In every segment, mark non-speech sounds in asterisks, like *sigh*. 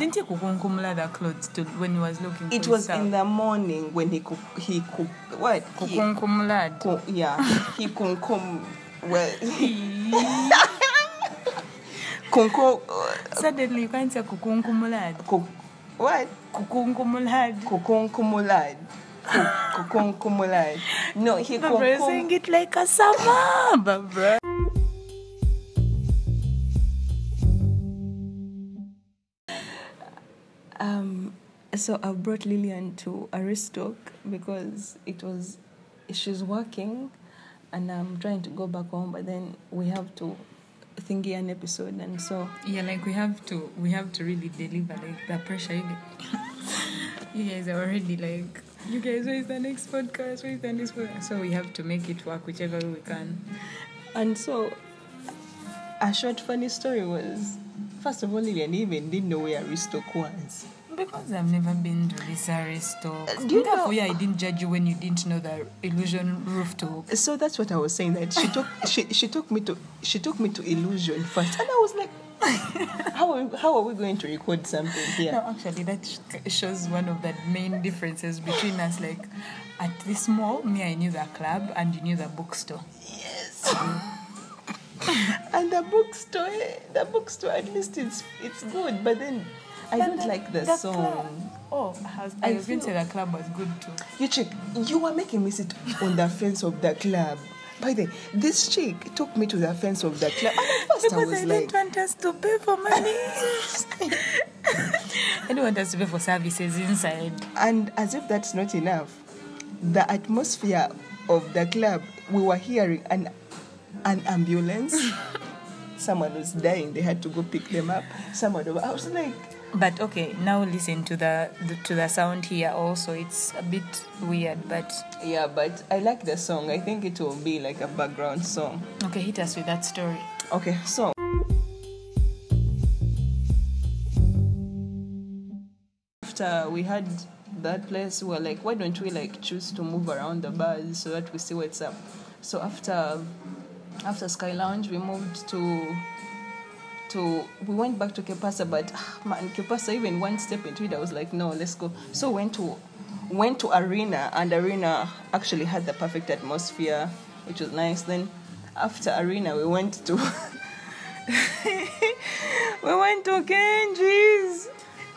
Didn't he kukunkumula the clothes to, when he was looking It was himself? in the morning when he cook. He cook. What? He, Kukunkumulad. ku- yeah. He kunkum. Well. *laughs* Kunkum. Suddenly you can't say kukunkumulad. Kuk, what? Kukunkumulad. Kukunkumulad. Ku- Kukunkumulad. No, he kunkum. saying it like a summer, Barbara. So I brought Lillian to Aristoc because it was she's working, and I'm trying to go back home, but then we have to thingy an episode, and so Yeah, like we have to, we have to really deliver like the pressure. You, *laughs* you guys are already like, you guys, where is the next podcast? Where is the next podcast? So we have to make it work whichever way we can. and so a short funny story was first of all Lillian even didn't know where Aristoc was. Because I've never been to this Aristoc. Uh, do you know- yeah, I didn't judge you when you didn't know the illusion roof rooftop. So that's what I was saying. That she took *laughs* she, she took me to she took me to illusion first, and I was like, *laughs* how are we, how are we going to record something here? No, actually, that shows one of the main differences between us. Like, at this mall, me, I knew the club, and you knew the bookstore. Yes. *laughs* and the bookstore, the bookstore, at least it's it's good, but then I don't the- like the, the song. club- Oh, I was, I I was going to say the club was good too. You check, you were making me sit on the fence of the club. By the way, this chick took me to the fence of the club, first I Because was I like, didn't want us to pay for money. *laughs* I didn't want us to pay for services inside. and as if that's not enough, the atmosphere of the club, we were hearing an an ambulance. *laughs* Someone was dying; they had to go pick them up. Someone, I was like. But okay, now listen to the, the to the sound here. Also, it's a bit weird, but Yeah, but I like the song. I think it will be like a background song. okay, hit us with that story. Okay, so after we had that place, we were like, why don't we like choose to move around the bars so that we see what's up? So after after Sky Lounge, we moved to to we went back to Kepasa, but ah, man, Kepasa even one step into it, I was like, no, let's go. So went to went to Arena, and Arena actually had the perfect atmosphere, which was nice. Then after Arena, we went to *laughs* we went to Kenji's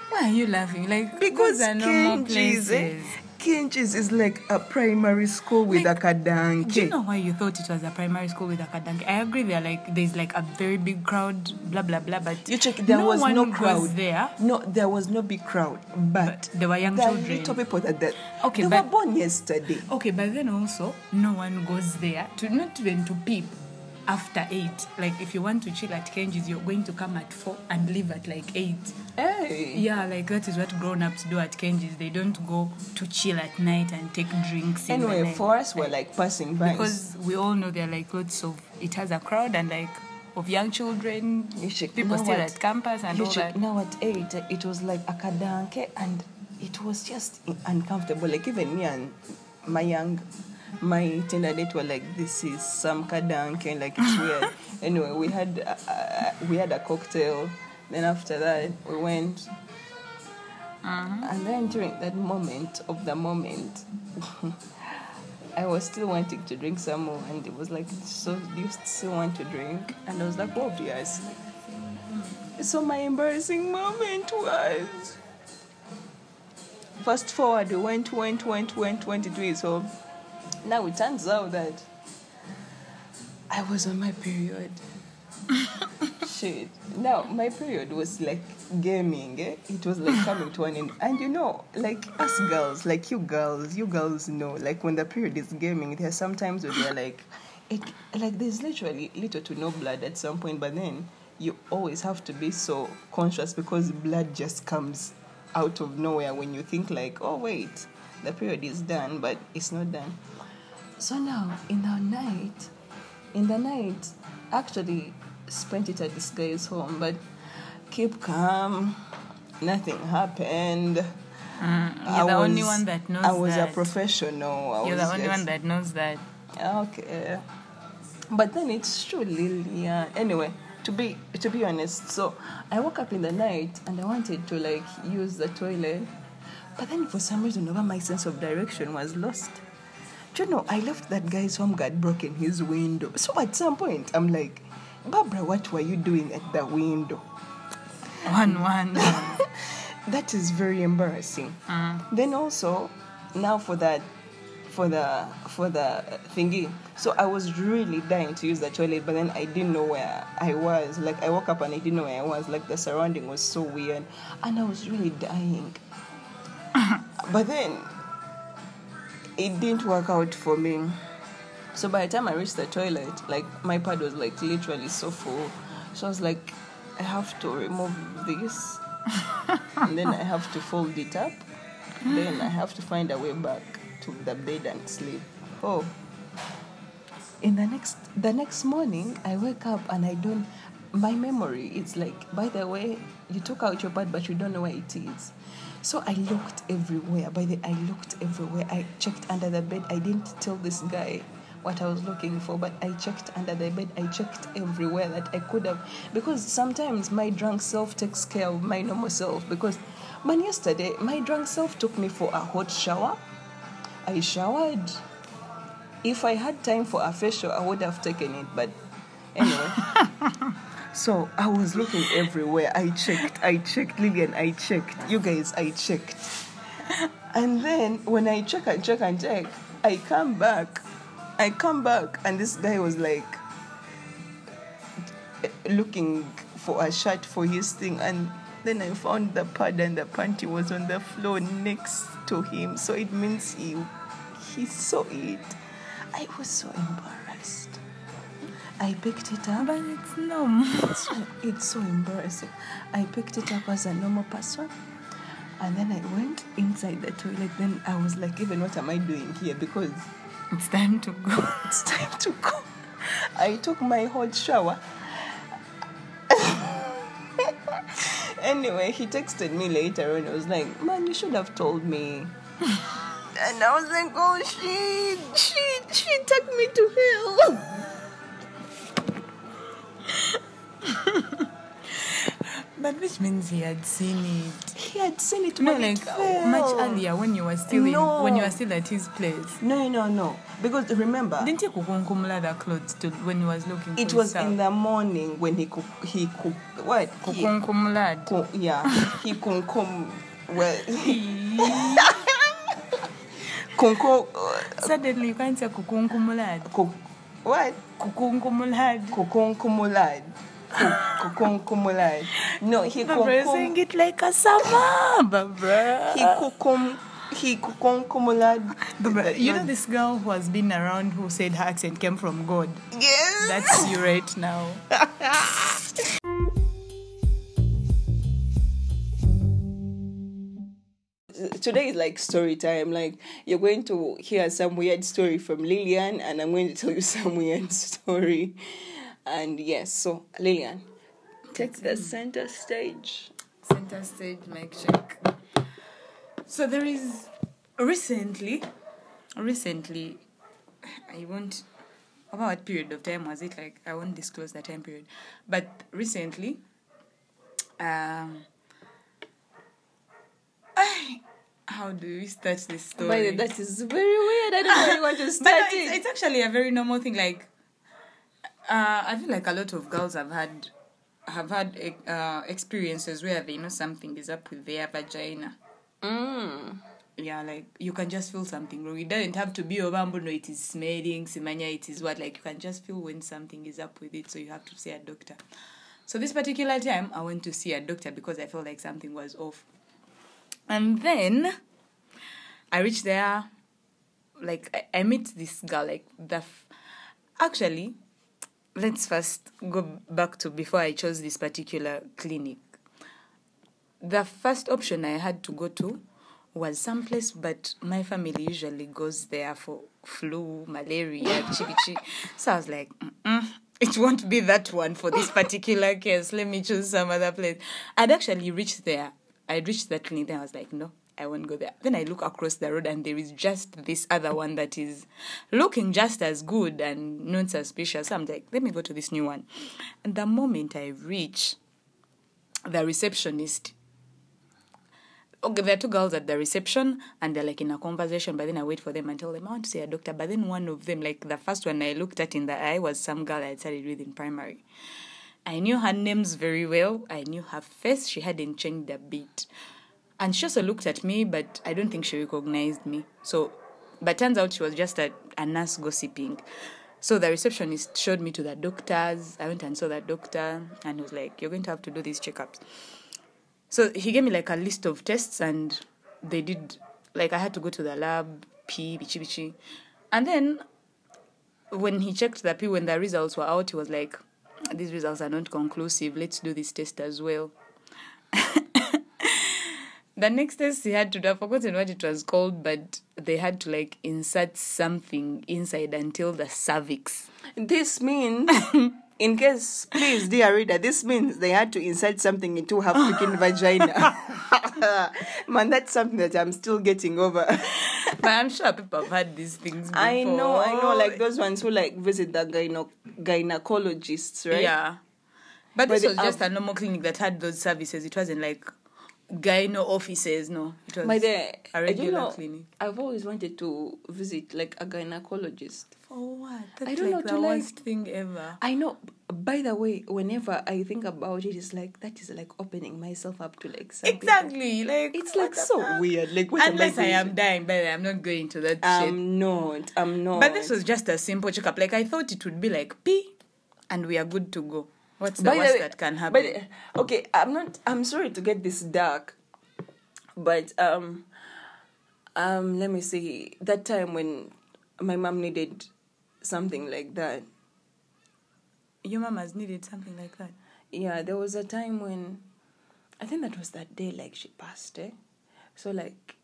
Why are you laughing? Like because are normal Kenji's, eh, places. Kenji's is like a primary school with Like, a kadanke. Do you know why you thought it was a primary school with a kadanke? I agree. There like there's like a very big crowd, blah blah blah. But You check, there no was no crowd there. No, there was no big crowd, but, But there were young the children. little people that, that Okay, they but- were born yesterday. Okay, but then also no one goes there to not even to peep after eight. Like if you want to chill at Kenji's, you're going to come at four and leave at like eight. Hey, Yeah, like that is what grown-ups do at Kenji's. They don't go to chill at night and take drinks. in the anyway, for us, we're like passing by. because we all know there are like lots of it has a crowd and like of young children, You check, people still what? at campus and all check, that. now at eight, uh, it was like a kadanke, and it was just uncomfortable. Like even me and my young, my Tinder date were like, "This is some kadanke," like it's weird. anyway, we had uh, uh, we had a cocktail. Then after that, we went. And then during that moment of the moment, I was still wanting to drink some more, and it was like, "So do you still want to drink?" And I was like, "Oh yes." So my embarrassing moment was fast forward, we went, went, went, went, went it. So now it turns out that I was on my period. *laughs* Shit. Now my period was like gaming. Eh? It was like coming to an end. And you know, like us girls, like you girls, you girls know, like when the period is gaming, there are sometimes where they're like, it like there's literally little to no blood at some point, but then you always have to be so conscious because blood just comes out of nowhere when you think like, oh wait, the period is done, but it's not done. So now in the night, in the night, actually spent it at this guy's home, but keep calm, nothing happened. Mm, you're the only one that knows that. I was that. a professional. I You're was the only just- one that knows that. Okay. But then it's true, Lillian. Anyway, to be to be honest. So I woke up in the night and I wanted to like use the toilet, but then for some reason, over my sense of direction was lost. Do you know? I left that guy's home guard broken his window. So at some point, I'm like, Barbara, what were you doing at the window? One, one. *laughs* That is very embarrassing. Mm. Then also, now for that, for the for the thingy. So I was really dying to use the toilet, but then I didn't know where I was. Like I woke up and I didn't know where I was. Like the surrounding was so weird, and I was really dying. *laughs* but then it didn't work out for me. So by the time I reached the toilet, like my pad was like literally so full. So I was like, I have to remove this, *laughs* and then I have to fold it up. Then I have to find a way back to the bed and sleep. Oh. In the next the next morning, I wake up and I don't. My memory it's like, by the way, you took out your pad, but you don't know where it is. So I looked everywhere. By the I looked everywhere. I checked under the bed. I didn't tell this guy what I was looking for, but I checked under the bed. I checked everywhere that I could have, because sometimes my drunk self takes care of my normal self. Because, man, yesterday my drunk self took me for a hot shower. I showered. If I had time for a facial, I would have taken it, but anyway. *laughs* So I was looking everywhere. I checked, I checked, Lillian, I checked. You guys, I checked. And then when I check and check and check, I come back. I come back, and this guy was like looking for a shirt for his thing. And then I found the pad, and the panty was on the floor next to him. So it means he, he saw it. I was so embarrassed. I picked it up. but it's normal. It's so, it's so embarrassing. I picked it up as a normal person. And then I went inside the toilet. Then I was like, even what am I doing here? Because It's time to go. *laughs* it's time to go. I took my hot shower. *laughs* anyway, he texted me later and I was like, Man, you should have told me. *laughs* and I was like, Oh, shit, shit, she took me to hell. But which means he had seen it. He had seen it No, like it fell. much earlier when you were still in, when you were still at his place. No, no, no. Because remember, Didn't he kukunkumula the clothes to when he was looking it was stuff? in the morning when he cook. He cook what? He, kukunkumulad. co- yeah, he *laughs* come. Well, kunko. *laughs* Uh, Suddenly you can't say kukunkumulad. cook, what? Kukunkumulad. Kukunkumulad. No, he Barbara, you're saying kukum. it like a sama, Barbara. He kukum. He kukunkumulad. Barbara, you know this girl who has been around who said her accent came from God. Yes. That's you right now. today is like story time. Like you're going to hear some weird story from Lillian, and I'm going to tell you *laughs* some weird story. And yes, so Lillian, take the center stage. Center stage mic check. So there is recently, recently, I won't. About what period of time was it? Like I won't disclose the time period, but recently, um, I, how do we start this story? By the way, that is very weird. I don't know how you want to *laughs* But start no, it's, it. it's actually a very normal thing. Like, uh, I feel like a lot of girls have had have had uh, experiences where they know something is up with their vagina. Mm. Yeah, like you can just feel something wrong. It doesn't have to be obambo. No, it is smelling. Simanya, it is what. Like you can just feel when something is up with it. So you have to see a doctor. So this particular time, I went to see a doctor because I felt like something was off. And then I reached there. Like I, I met this girl. Like the, f- actually, let's first go back to before I chose this particular clinic. The first option I had to go to was someplace, but my family usually goes there for flu, malaria, *laughs* chikichi. So I was like, Mm-mm, it won't be that one for this particular case. Let me choose some other place. I'd actually reached there. I'd reached that clinic. and I was like, no, I won't go there. Then I look across the road and there is just this other one that is looking just as good and not suspicious. So I'm like, let me go to this new one. And the moment I reach the receptionist, okay, there are two girls at the reception and they're like in a conversation, but then I wait for them and tell them I want to see a doctor. But then one of them, like the first one I looked at in the eye was some girl I studied with in primary. I knew her names very well. I knew her face. She hadn't changed a bit. And she also looked at me, but I don't think she recognized me. So, but turns out she was just a, a nurse gossiping. So the receptionist showed me to the doctors. I went and saw that doctor, and he was like, You're going to have to do these checkups. So he gave me like a list of tests, and they did, like, I had to go to the lab, pee, bichi bichi. And then when he checked the pee, when the results were out, he was like, These results are not conclusive. Let's do this test as well. *laughs* the next test he had to do, I've forgotten what it was called, but they had to like insert something inside until the cervix. This means, *laughs* in case, please, dear reader, this means they had to insert something into her freaking vagina. *laughs* Man, that's something that I'm still getting over. But I'm sure people have had these things before. I know, I know, like those ones who like visit the gyno- gynecologists, right? Yeah. But this But was the- just a normal clinic that had those services. It wasn't like gyno offices, no. It was the a regular know, clinic. I've always wanted to visit like a gynecologist. For what? That's I don't like know, the to, like- worst thing ever. I know. By the way, whenever I think about it, it's like that is like opening myself up to like some people. Exactly. Like It's like so fuck? weird. Like am Unless I, am dying, but I'm not going to that shit. I'm not. I'm not. But this was just a simple checkup. Like I thought it would be like pee, and we are good to go. What's the worst that can happen? But okay, I'm not. I'm sorry to get this dark, but um, um, let me see. That time when my mom needed something like that. Your mom has needed something like that. Yeah, there was a time when I think that was that day like she passed, eh? So like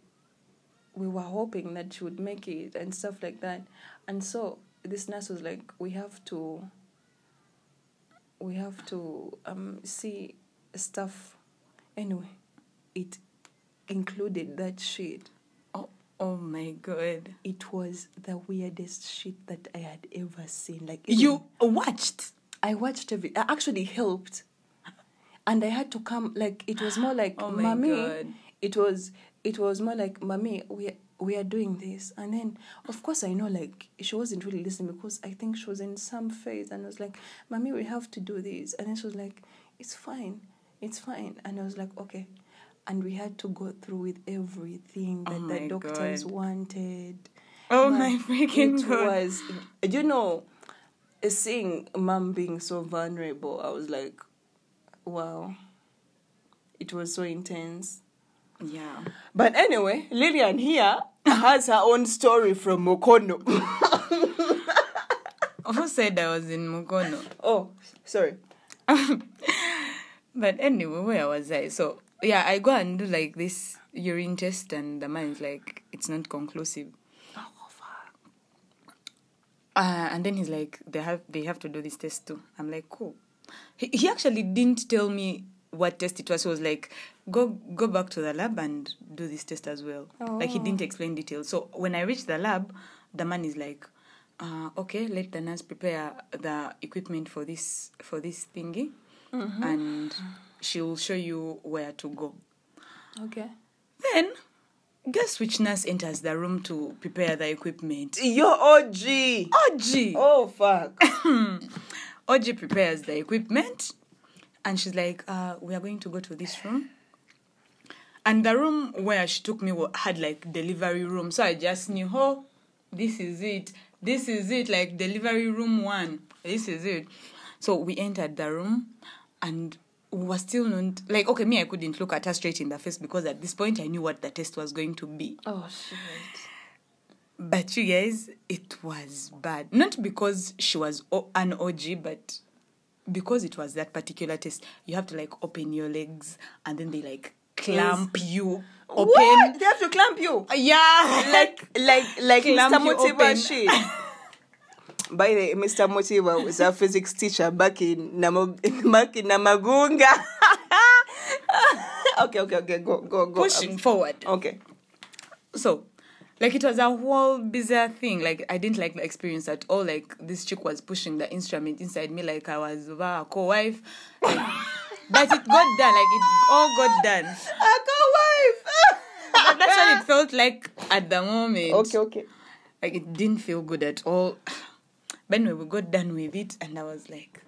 we were hoping that she would make it and stuff like that. And so this nurse was like, We have to we have to um see stuff anyway. It included that shit. Oh, oh my god! It was the weirdest shit that I had ever seen. Like You watched? I watched every. I actually helped, and I had to come. Like it was more like, Oh my mommy. God. It was. It was more like, mommy. We we are doing this, and then of course I know like she wasn't really listening because I think she was in some phase, and I was like, mommy, we have to do this, and then she was like, it's fine, it's fine, and I was like, okay. And we had to go through with everything oh that Oh the doctors God. wanted. Oh my freaking it god! was you know seeing mom being so vulnerable i was like wow it was so intense Yeah. but anyway lillian here has her own story from Mukono *laughs* Who said I was in Mukono? oh sorry *laughs* But anyway, where was I? So yeah, I go and do like this urine test, and the man is like, it's not conclusive. oh Uh, and then he's like, they have they have to do this test too. I'm like, cool. He, he actually didn't tell me what test it was. He was like, go go back to the lab and do this test as well. Like he didn't explain details. So when I reached the lab, the man is like, uh, okay, let the nurse prepare the equipment for this for this thingy, and she'll show you where to go. okay Then, guess which nurse enters the room to prepare the equipment? your og OG. oh fuck *coughs* OG prepares the equipment and she's like, uh, we are going to go to this room. And the room where she took me had like delivery room. So I just knew, oh, this is it. This is it, like delivery room one. This is it. So we entered the room and we were still not, like, okay, me, I couldn't look at her straight in the face because at this point I knew what the test was going to be. oh shit But you guys, it was bad. Not because she was an OG, but because it was that particular test. You have to like open your legs and then they like clamp you open. what they have to clamp you Yeah. *laughs* like like like Clamp Mr. Motiva shit. *laughs* By the way, Mr. Motiva was a physics teacher back in Namo- back in Namagunga. *laughs* okay, okay, okay. Go, go, go. pushing Um, forward. Okay. So, like it was a whole bizarre thing. Like I didn't like the experience at all. Like this chick was pushing the instrument inside me like I was a co-wife. Like, *laughs* but it got done. Like it all got done. I wife. But that's what it felt like at the moment. Okay, okay. Like it didn't feel good at all. *sighs* But anyway, we got done with it, and I was like,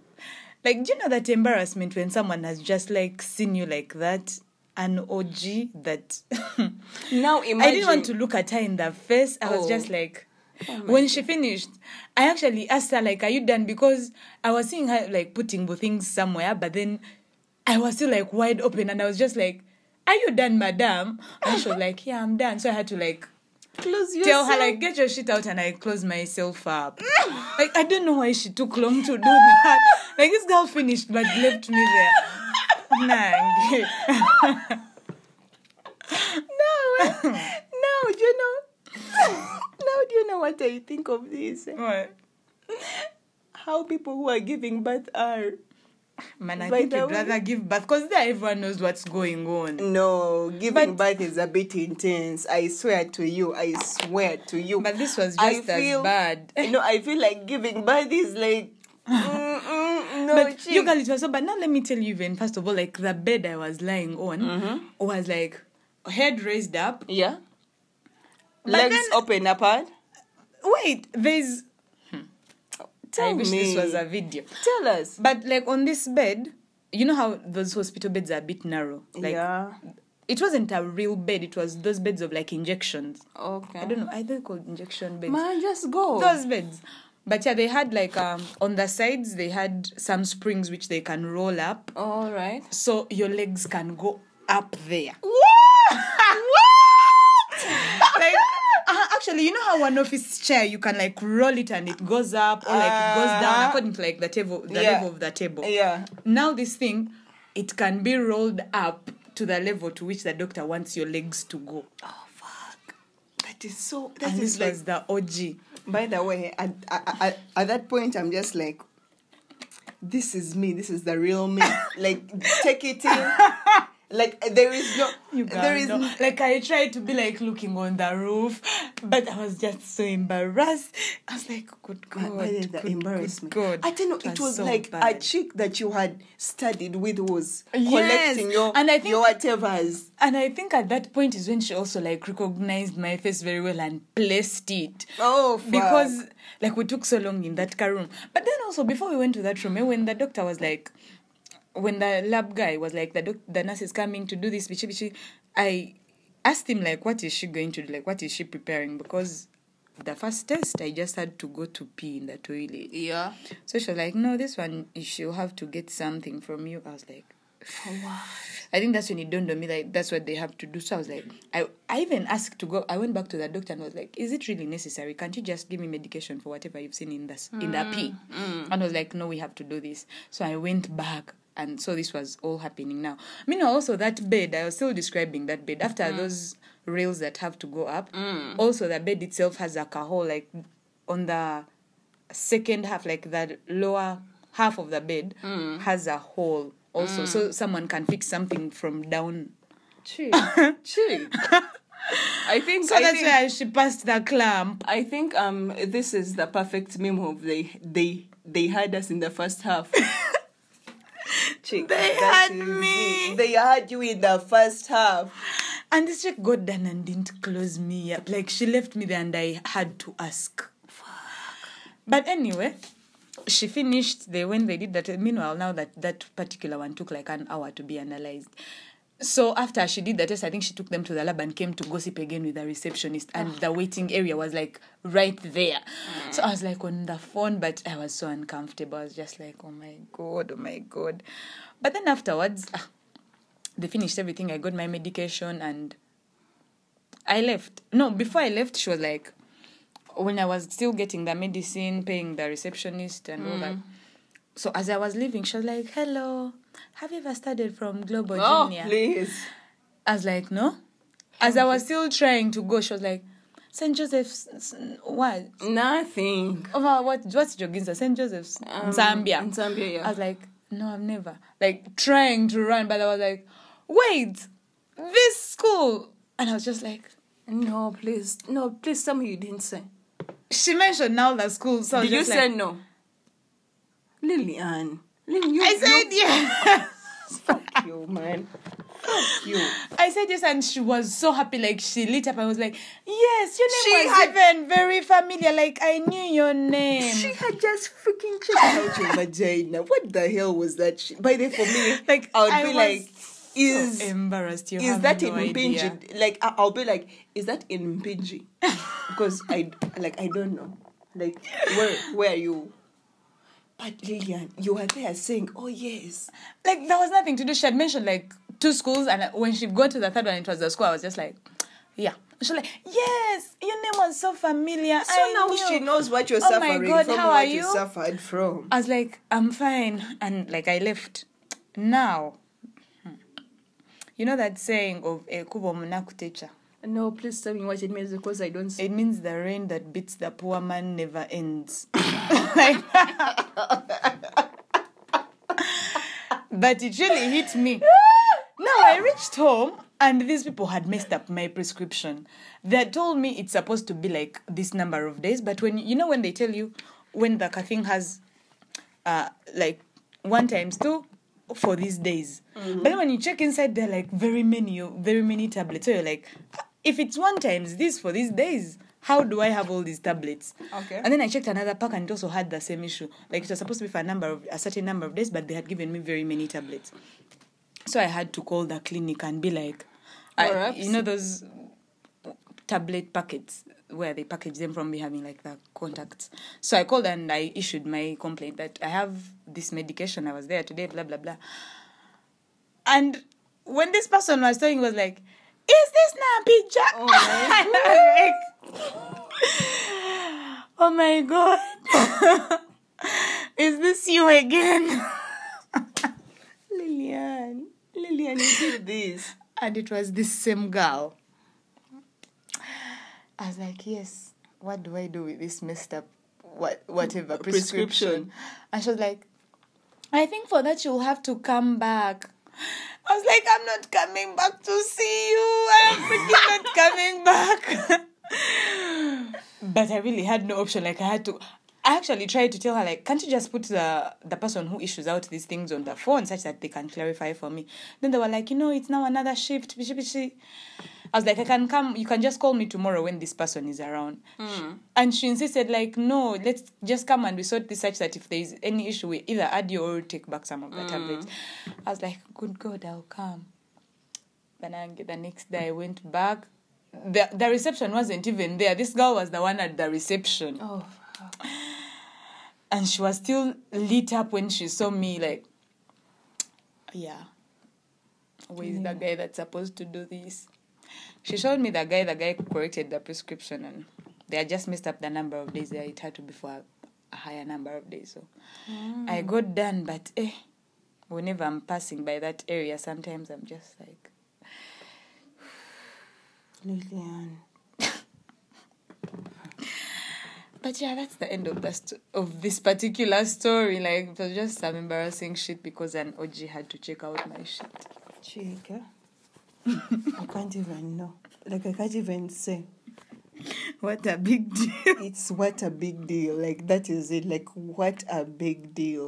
like, do you know that embarrassment when someone has just like seen you like that? An OG that *laughs* Now imagine. I didn't want to look at her in the face. I was Oh. just like, oh when she finished, I actually asked her like, "Are you done?" Because I was seeing her like putting the things somewhere, but then I was still like wide open, and I was just like, "Are you done, madam?" And she was *laughs* like, "Yeah, I'm done." So I had to like close your tell her like, "Get your shit out," and I closed myself up. like I don't know why she took long to do that. Like this girl finished, but left me there. Nah, No, no, do you know? now do you know what I think of this? what? How people who are giving birth are. Man, I By think you'd rather give birth because there everyone knows what's going on. No, giving But- birth is a bit intense. I swear to you. I swear to you. But this was I just feel- as bad. *laughs* no, I feel like giving birth is like. mm, *laughs* no, but you girl, it was so bad. Now let me tell you, even first of all, like the bed I was lying on Mm-hmm. was like head raised up. Yeah. But Legs then- open apart. Wait, there's. Tell I wish me. this was a video. Tell us. But like on this bed, you know how those hospital beds are a bit narrow. Like yeah. it wasn't a real bed. It was those beds of like injections. Okay. I don't know. I think called injection beds. Man, just go. those beds. But yeah, they had like um on the sides they had some springs which they can roll up, All right. so your legs can go up there. *laughs* What? what? like uh, actually, you know how one office chair you can like roll it and it goes up or like it goes down Uh-huh. according to like the table, the Yeah. level of the table. Yeah. Now this thing, it can be rolled up to the level to which the doctor wants your legs to go. Oh fuck. That is so. That and is this like. was the OG. By the way, at, at, at, at that point, I'm just like, this is me. This is the real me. like, take it in. Like, there is no. You there is. know. like I tried to be like looking on the roof, but I was just so embarrassed. I was like, "Good God, did that good, embarrass good? God!" I tell you, it was so like a bad. chick that you had studied with was Yes, collecting your and I think- your whatevers. And I think at that point is when she also like recognized my face very well and placed it. Oh, fuck. because like we took so long in that car room. But then also before we went to that room, eh, when the doctor was like, when the lab guy was like, the doc- the nurse is coming to do this, bichi bichi, I asked him like, what is she going to do? Like, what is she preparing? Because the first test, I just had to go to pee in the toilet. yeah. So she was like, no, this one she'll have to get something from you. I was like. *sighs* I think that's when it dawned on me like that's what they have to do. So I was like, I, I even asked to go. I went back to the doctor and was like, "Is it really necessary? Can't you just give me medication for whatever you've seen in this in the pee?" Mm, mm. And I was like, "No, we have to do this." So I went back, and so this was all happening now. Meanwhile, also that bed, I was still describing that bed after mm-hmm. those rails that have to go up. Mm. Also, the bed itself has a hole, like on the second half, like the lower half of the bed, mm. has a hole also, so mm. someone can fix something from down. Chick. *laughs* Chick. I think. So I that's think, why she passed the clamp. I think um this is the perfect meme of they they they had us in the first half. *laughs* Chick, They that had me. it. They had you in the first half. And this chick got done and didn't close me up. Like she left me there and I had to ask. But anyway, she finished. They when they did that. Meanwhile, now that that particular one took like an hour to be analyzed. So after she did the test, I think she took them to the lab and came to gossip again with the receptionist, and the ah. waiting area was like right there. So ah. I was like on the phone, but I was so uncomfortable. I was just like, oh my god, oh my god. But then afterwards, ah, they finished everything. I got my medication and I left. No, before I left, she was like, when I was still getting the medicine, paying the receptionist and all that. Mm. So as I was leaving, she was like, hello, have you ever studied from Global Oh, Junior? please. I was like, no. As I was still trying to go, she was like, St. Joseph's, what? Nothing. Oh, what what's Joginza? St. Joseph's, Um, Zambia. in Zambia, yeah. I was like, no, I've never. Like trying to run, but I was like, wait, this school. And I was just like, No, please. No, please tell me you didn't say. she mentioned now the school. So Did you say like, no? Lillian. Lillian, you, I said yeah. *laughs* you, fuck you, man. Fuck you. I said yes, and she was so happy. Like she lit up I was like, "Yes, your name She was had- even very familiar. Like I knew your name." She had just freaking checked out your vagina. What the hell was that shit? By the way, for me, Like, I would I be like, so is embarrassed. You is that no in idea. Like I- I'll be like, is that in Mpinji? *laughs* Because I like I don't know. Like where where are you? But Lillian, you were there saying, "Oh yes." Like there was nothing to do. She had mentioned like two schools, and when she got to the third one, it was the school. I was just like, "Yeah." She was like, "Yes, your name was so familiar." So I now knew." she knows what you're Oh my suffering God, from, how what are you you? suffered from. I was like, I'm fine. And like I left. Now, hmm, you know that saying of eh, kubo munakutecha? No, please tell me what it means because I don't see. It means the rain that beats the poor man never ends. But it really hit me. Now I reached home and these people had messed up my prescription. They had told me it's supposed to be like this number of days, but when you know when they tell you when the thing has uh like one times two for these days. But then when you check inside, they're like very many, very many tablets. So you're like, if it's one times this for these days, how do I have all these tablets? Okay. And then I checked another pack and it also had the same issue. Like it was supposed to be for a number of a certain number of days, but they had given me very many tablets. So I had to call the clinic and be like, I, you know those tablet packets where they package them from me having like the contacts. So I called and I issued my complaint that I have this medication. I was there today, blah blah blah. And when this person was talking, was like, "Is this Nampija?" Oh my and I was like, "Oh my god, is this you again?" *laughs* Lillian, Lillian, you did this. and it was this same girl. I was like, yes, what do I do with this messed up what whatever prescription? Prescription. And she was like, I think for that you'll have to come back. I was like, I'm not coming back to see you. I'm freaking not *laughs* coming back. but I really had no option. Like I had to I actually tried to tell her like, can't you just put the the person who issues out these things on the phone such that they can clarify for me? Then they were like, you know, it's now another shift. bishi, bishi. I was like, I can come. You can just call me tomorrow when this person is around. And she insisted, like, no, let's just come and we sort this such that if there is any issue, we either add you or take back some of the mm. tablets. I was like, good God, I'll come. Then I, the next day I went back. The, the reception wasn't even there. This girl was the one at the reception Oh, and she was still lit up when she saw me like yeah where is the guy that's supposed to do this she showed me the guy the guy corrected the prescription and they had just messed up the number of days there it had to be for a, a higher number of days so i got done but eh whenever i'm passing by that area sometimes i'm just like Lillian. *laughs* But yeah, that's the end of the st- of this particular story. Like it was just some embarrassing shit because an OG had to check out my shit. Chica. I can't even know. Like, I can't even say. What a big deal! It's what a big deal. Like, that is it. Like, what a big deal.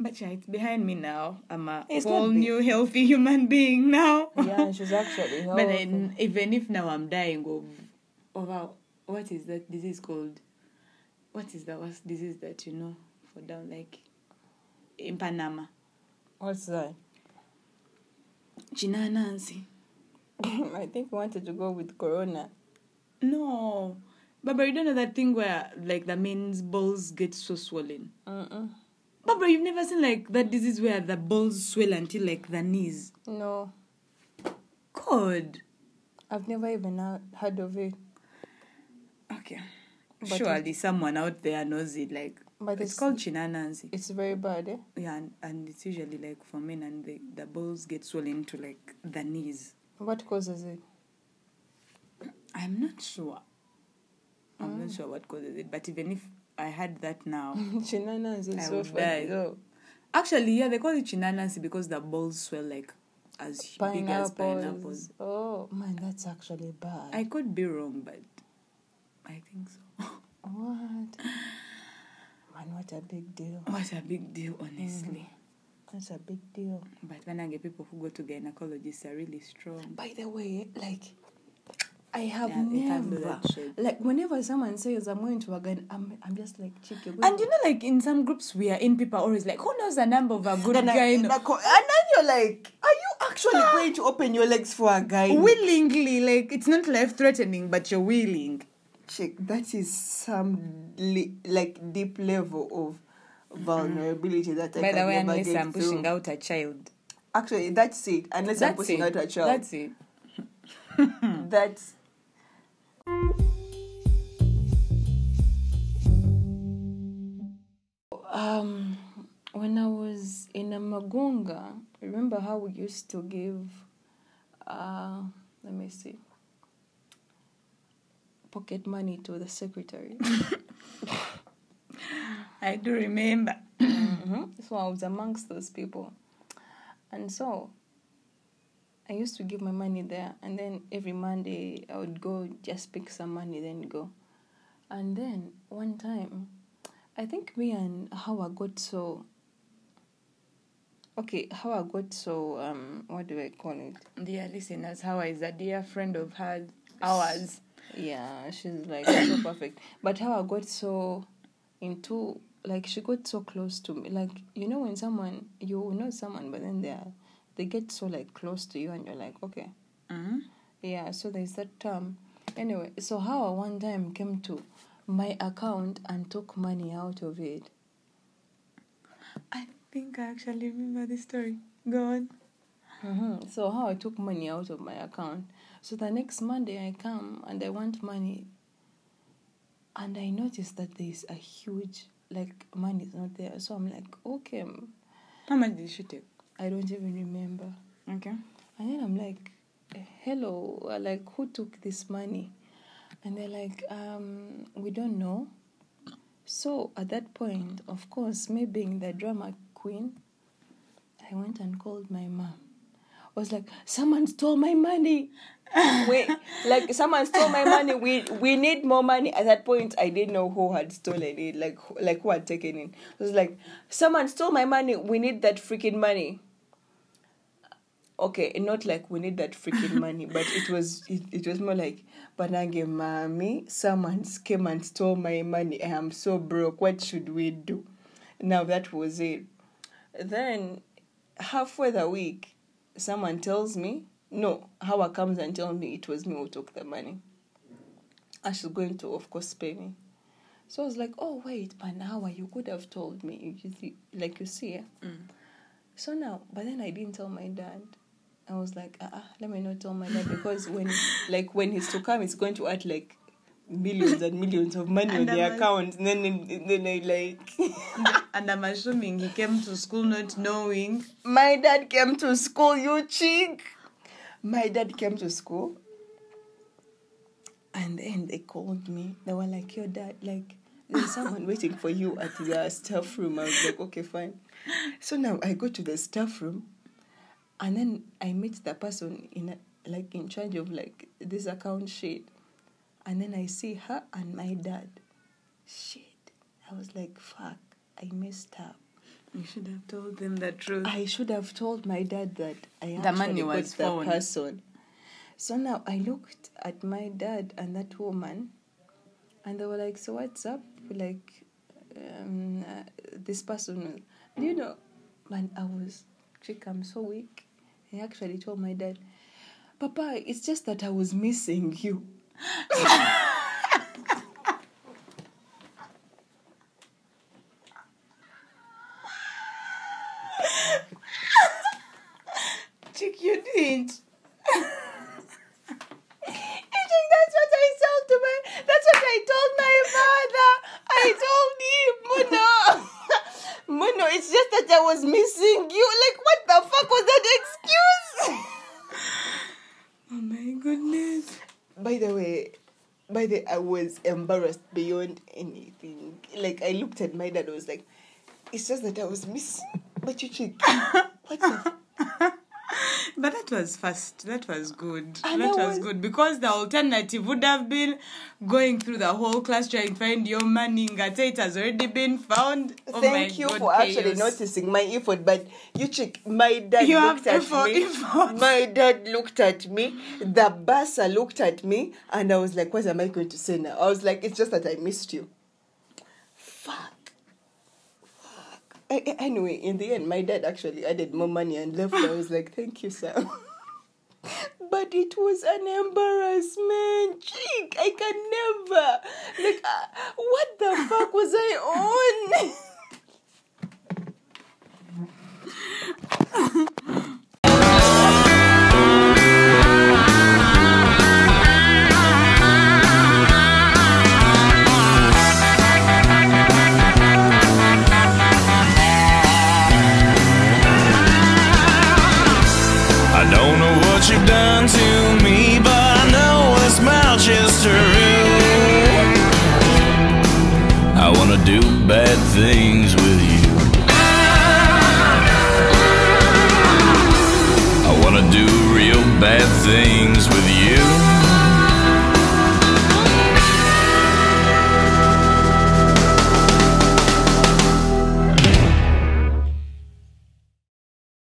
But yeah, it's behind me now. I'm a It's whole new healthy human being now. Yeah, *laughs* she's actually but then, even if now I'm dying of of what is that disease called? What is the worst disease that you know for down like in Panama? What's that? Chinanansi. *laughs* I think we wanted to go with Corona. No. Baba, you don't know that thing where like the men's balls get so swollen. Mm-mm. Baba, you've never seen like that disease where the balls swell until like the knees. No, God. I've never even heard- heard of it. Okay. But Surely someone out there knows it. Like But it's, it's- called chinanansi. It's very bad, eh? Yeah, and, and it's usually like for men, and the the balls get swollen to like the knees. What causes it? I'm not sure. I'm not sure what causes it, but even if I had that now, *laughs* Chinanas is I so would funny. die. actually, yeah, they call it chinanansi because the balls swell like as big as pineapples. Pineapples. Oh man, that's actually bad. I could be wrong, but I think so. *laughs* What? Man, what a big deal. Oh, what a big deal, honestly. Mm. That's a big deal. But when I get people who go to gynecologists are really strong. By the way, like I have Yeah, they can't do never like whenever someone says I'm going to a gun, I'm I'm just like chick. And you know, like in some groups we are in, people are always like, "Who knows the number of a good and, I- guy?" and, co- and then you're like, are you actually ah! going to open your legs for a guy? willingly, like it's not life threatening, but you're willing. Chick, that is some li- like deep level of vulnerability that I by the way never unless i'm pushing through. out a child, Actually, that's it. Unless I'm pushing it. out a child, That's it. *laughs* that's um when I was in Namagunga, remember how we used to give uh let me see pocket money to the secretary. *laughs* I do remember. hmm So I was amongst those people. And so I used to give my money there and then every Monday I would go just pick some money then go. And then one time I think me and how I got so okay, how I got so um what do I call it? Dear listeners, Hawa is a dear friend of hers, ours? Yeah, she's like so *coughs* perfect. But how I got so into like she got so close to me. Like you know when someone you know someone but then they are they get so like close to you and you're like, okay. Mm-hmm. Yeah, so there's that term. Anyway, so Hawa one time came to my account and took money out of it. I think I actually remember this story. Go on. hmm So Hawa took money out of my account. So the next Monday I come and I want money, and I notice that there's a huge like money is not there. So I'm like, okay, How much did she take? I don't even remember. Okay. And then I'm like, hello, uh, like who took this money? And they're like, um, we don't know. So at that point, of course, me being the drama queen, I went and called my mom. I was like, someone stole my money. *laughs* Wait, like someone stole my money. We we need more money. At that point, I didn't know who had stolen it, like like who had taken it. I was like, someone stole my money. We need that freaking money okay not like we need that freaking *laughs* money but it was it, it was more like banange mommy someone came and stole my money i am so broke what should we do now that was it then halfway the week someone tells me no Hawa comes and tells me it was me who took the money and she's going to of course pay me so i was like oh wait but now you could have told me you see like you see eh? Mm. So now, but then I didn't tell my dad. I was like, uh, uh let me not tell my dad because when, like, when he's to come, it's going to act like millions and millions of money on And the I'm like- account. And then, then I like, *laughs* and I'm assuming he came to school not knowing. my dad came to school, you chick. My dad came to school, and then they called me. They were like, your dad, like, there's someone waiting for you at the staff room. I was like, okay, fine. So now I go to the staff room, and then I meet the person in a, like in charge of like this account sheet, and then I see her and my dad. Shit, I was like, fuck, I messed up. You should have told them the truth. I should have told my dad that I The money actually got was the found. person. So now I looked at my dad and that woman, and they were like, "So what's up?" Like, um, uh, this person. Do you know? Man, I was, chick, I'm so weak. I actually told my dad, "Papa, it's just that I was missing you." Chick, you didn't. I think that's what I told to my. That's what I told my father. I told him, Muno. Muno, it's just that I was missing you. Like, what the fuck was that excuse? Oh my goodness. By the way, by the I was embarrassed beyond anything. Like, I looked at my dad. I was like, it's just that I was you chick, *laughs* what the? But that was fast. That was good. And that was was- good because the alternative would have been going through the whole class trying to find your money. Ngate it has already been found. Oh Thank you God, for actually noticing my effort, but you check. My dad You looked at effort, me. effort. My dad looked at me. The bursar looked at me, and I was like, "What am I going to say now?" I was like, "It's just that I missed you." A- Anyway, in the end, my dad actually added more money and left. I was like, "Thank you, sir." *laughs* But it was an embarrassment. Chick, I can never. Like, uh, what the fuck was I on? *laughs*